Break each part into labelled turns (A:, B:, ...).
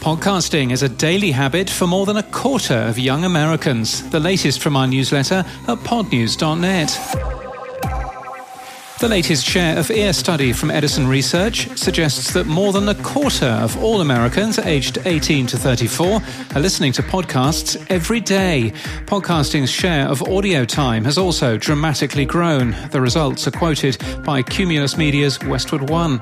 A: Podcasting is a daily habit for more than a quarter of young Americans. The latest from our newsletter at podnews.net. The latest share of ear study from Edison Research suggests that more than a quarter of all Americans aged 18 to 34 are listening to podcasts every day. Podcasting's share of audio time has also dramatically grown. The results are quoted by Cumulus Media's Westwood One.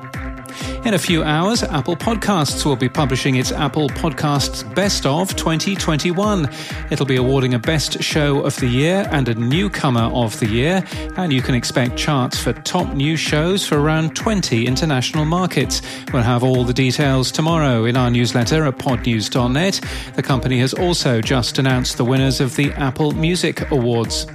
A: In a few hours, Apple Podcasts will be publishing its Apple Podcasts Best of 2021. It'll be awarding a Best Show of the Year and a Newcomer of the Year, and you can expect charts for top new shows for around 20 international markets. We'll have all the details tomorrow in our newsletter at podnews.net. The company has also just announced the winners of the Apple Music Awards.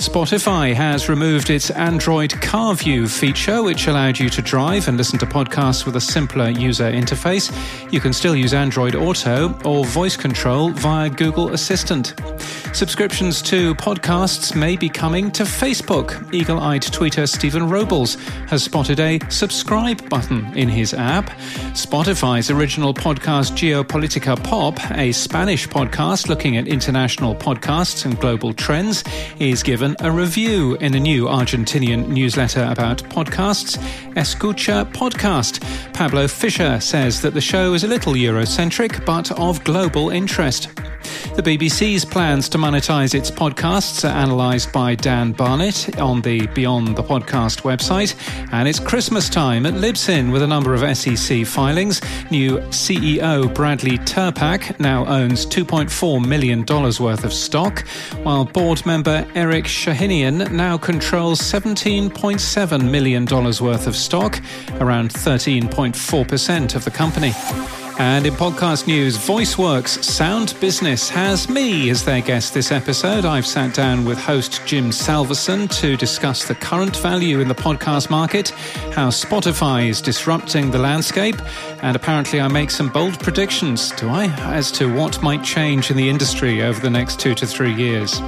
A: Spotify has removed its Android Car View feature, which allowed you to drive and listen to podcasts with a simpler user interface. You can still use Android Auto or voice control via Google Assistant. Subscriptions to podcasts may be coming to Facebook. Eagle eyed tweeter Stephen Robles has spotted a subscribe button in his app. Spotify's original podcast Geopolitica Pop, a Spanish podcast looking at international podcasts and global trends, is given a review in a new Argentinian newsletter about podcasts, Escucha Podcast. Pablo Fischer says that the show is a little Eurocentric but of global interest. The BBC's plans to monetize its podcasts are analysed by Dan Barnett on the Beyond the Podcast website. And it's Christmas time at Libsyn with a number of SEC filings. New CEO Bradley Tirpak now owns $2.4 million worth of stock, while board member Eric Shahinian now controls $17.7 million worth of stock, around 13.4% of the company. And in podcast news, VoiceWorks Sound Business has me as their guest this episode. I've sat down with host Jim Salverson to discuss the current value in the podcast market, how Spotify is disrupting the landscape, and apparently I make some bold predictions, do I, as to what might change in the industry over the next two to three years.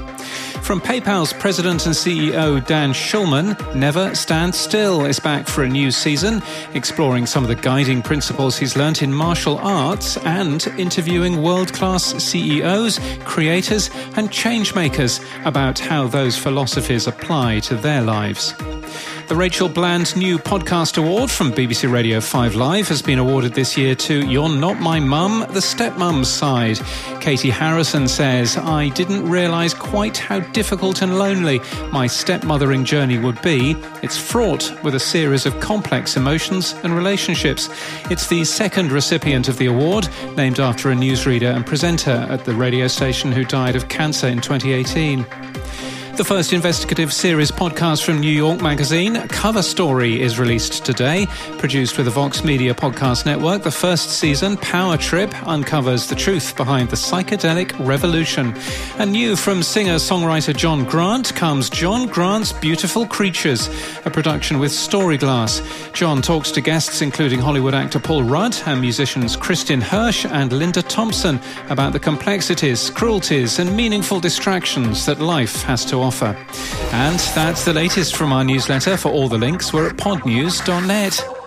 A: From PayPal's president and CEO Dan Schulman, Never Stand Still is back for a new season, exploring some of the guiding principles he's learnt in martial arts and interviewing world class CEOs, creators, and changemakers about how those philosophies apply to their lives. The Rachel Bland New Podcast Award from BBC Radio 5 Live has been awarded this year to You're Not My Mum, the Stepmom's Side. Katie Harrison says, I didn't realise quite how difficult and lonely my stepmothering journey would be. It's fraught with a series of complex emotions and relationships. It's the second recipient of the award, named after a newsreader and presenter at the radio station who died of cancer in 2018. The first investigative series podcast from New York Magazine, Cover Story, is released today. Produced with the Vox Media Podcast Network, the first season, Power Trip, uncovers the truth behind the psychedelic revolution. And new from singer songwriter John Grant comes John Grant's Beautiful Creatures, a production with Storyglass. John talks to guests including Hollywood actor Paul Rudd and musicians Kristin Hersh and Linda Thompson about the complexities, cruelties, and meaningful distractions that life has to offer. And that's the latest from our newsletter. For all the links, we're at podnews.net.